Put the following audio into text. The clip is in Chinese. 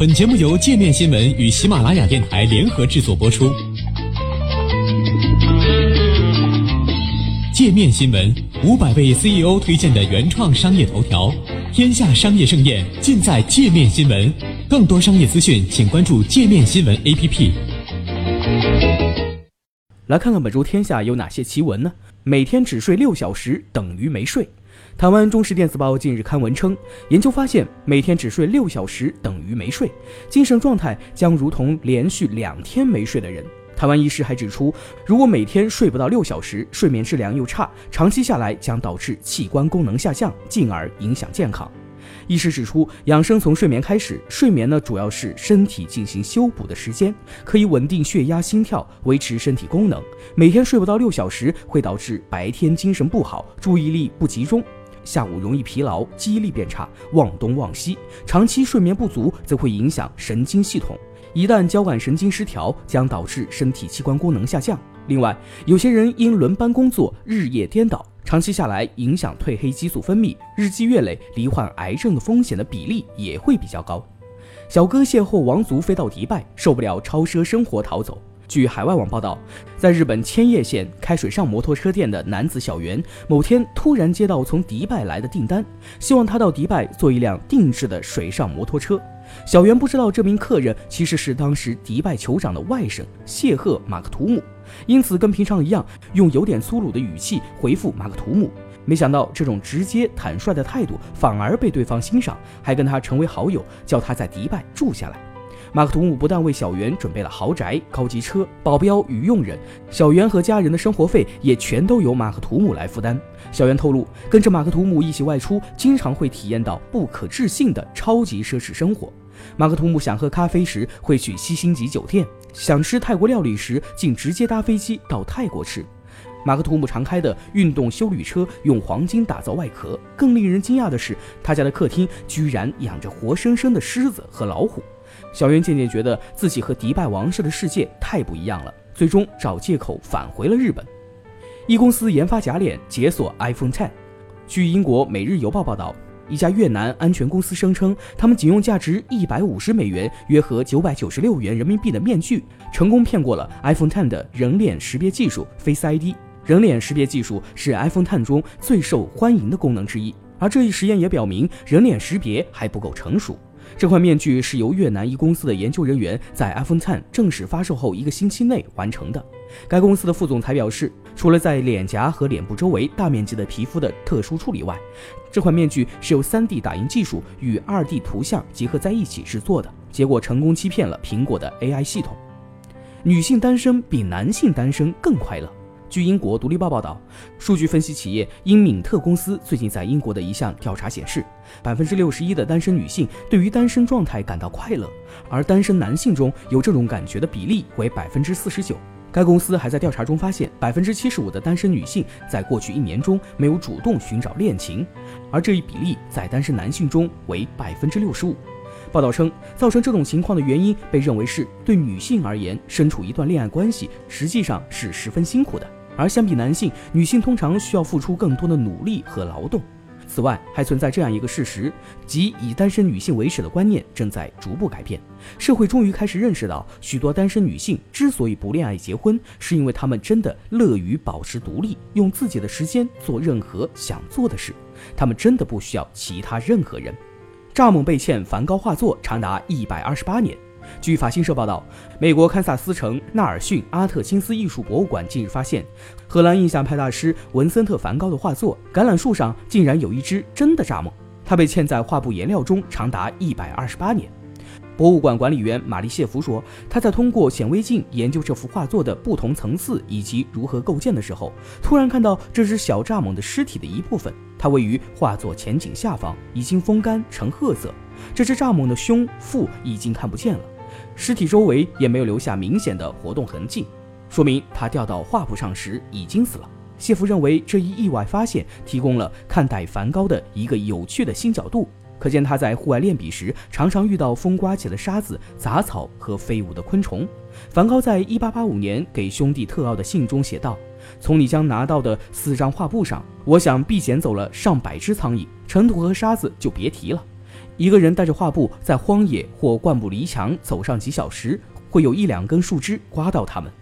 本节目由界面新闻与喜马拉雅电台联合制作播出。界面新闻五百位 CEO 推荐的原创商业头条，天下商业盛宴尽在界面新闻。更多商业资讯，请关注界面新闻 APP。来看看本周天下有哪些奇闻呢？每天只睡六小时等于没睡。台湾中时电子报近日刊文称，研究发现，每天只睡六小时等于没睡，精神状态将如同连续两天没睡的人。台湾医师还指出，如果每天睡不到六小时，睡眠质量又差，长期下来将导致器官功能下降，进而影响健康。医师指出，养生从睡眠开始，睡眠呢主要是身体进行修补的时间，可以稳定血压、心跳，维持身体功能。每天睡不到六小时，会导致白天精神不好，注意力不集中。下午容易疲劳，记忆力变差，忘东忘西。长期睡眠不足则会影响神经系统，一旦交感神经失调，将导致身体器官功能下降。另外，有些人因轮班工作，日夜颠倒，长期下来影响褪黑激素分泌，日积月累，罹患癌症的风险的比例也会比较高。小哥邂逅王族飞到迪拜，受不了超奢生活逃走。据海外网报道，在日本千叶县开水上摩托车店的男子小袁，某天突然接到从迪拜来的订单，希望他到迪拜做一辆定制的水上摩托车。小袁不知道这名客人其实是当时迪拜酋长的外甥谢赫马克图姆，因此跟平常一样，用有点粗鲁的语气回复马克图姆。没想到这种直接坦率的态度反而被对方欣赏，还跟他成为好友，叫他在迪拜住下来。马克图姆不但为小袁准备了豪宅、高级车、保镖与佣人，小袁和家人的生活费也全都由马克图姆来负担。小袁透露，跟着马克图姆一起外出，经常会体验到不可置信的超级奢侈生活。马克图姆想喝咖啡时会去七星级酒店，想吃泰国料理时竟直接搭飞机到泰国吃。马克图姆常开的运动休旅车用黄金打造外壳，更令人惊讶的是，他家的客厅居然养着活生生的狮子和老虎。小袁渐渐觉得自己和迪拜王室的世界太不一样了，最终找借口返回了日本。一公司研发假脸解锁 iPhone Ten。据英国《每日邮报》报道，一家越南安全公司声称，他们仅用价值一百五十美元（约合九百九十六元人民币）的面具，成功骗过了 iPhone Ten 的人脸识别技术 Face ID。人脸识别技术是 iPhone Ten 中最受欢迎的功能之一，而这一实验也表明，人脸识别还不够成熟。这款面具是由越南一公司的研究人员在 iPhone X 正式发售后一个星期内完成的。该公司的副总裁表示，除了在脸颊和脸部周围大面积的皮肤的特殊处理外，这款面具是由 3D 打印技术与 2D 图像结合在一起制作的，结果成功欺骗了苹果的 AI 系统。女性单身比男性单身更快乐。据英国《独立报》报道，数据分析企业英敏特公司最近在英国的一项调查显示，百分之六十一的单身女性对于单身状态感到快乐，而单身男性中有这种感觉的比例为百分之四十九。该公司还在调查中发现，百分之七十五的单身女性在过去一年中没有主动寻找恋情，而这一比例在单身男性中为百分之六十五。报道称，造成这种情况的原因被认为是对女性而言，身处一段恋爱关系实际上是十分辛苦的。而相比男性，女性通常需要付出更多的努力和劳动。此外，还存在这样一个事实，即以单身女性为耻的观念正在逐步改变。社会终于开始认识到，许多单身女性之所以不恋爱结婚，是因为她们真的乐于保持独立，用自己的时间做任何想做的事。她们真的不需要其他任何人。蚱蜢被欠梵高画作长达一百二十八年。据法新社报道，美国堪萨斯城纳尔逊阿特金斯艺术博物馆近日发现，荷兰印象派大师文森特·梵高的画作《橄榄树》上竟然有一只真的蚱蜢，它被嵌在画布颜料中长达一百二十八年。博物馆管理员玛丽谢弗说，他在通过显微镜研究这幅画作的不同层次以及如何构建的时候，突然看到这只小蚱蜢的尸体的一部分，它位于画作前景下方，已经风干成褐色。这只蚱蜢的胸、腹已经看不见了。尸体周围也没有留下明显的活动痕迹，说明它掉到画布上时已经死了。谢夫认为这一意外发现提供了看待梵高的一个有趣的新角度，可见他在户外练笔时常常遇到风刮起的沙子、杂草和飞舞的昆虫。梵高在一八八五年给兄弟特奥的信中写道：“从你将拿到的四张画布上，我想必捡走了上百只苍蝇，尘土和沙子就别提了。”一个人带着画布在荒野或灌木篱墙走上几小时，会有一两根树枝刮到他们。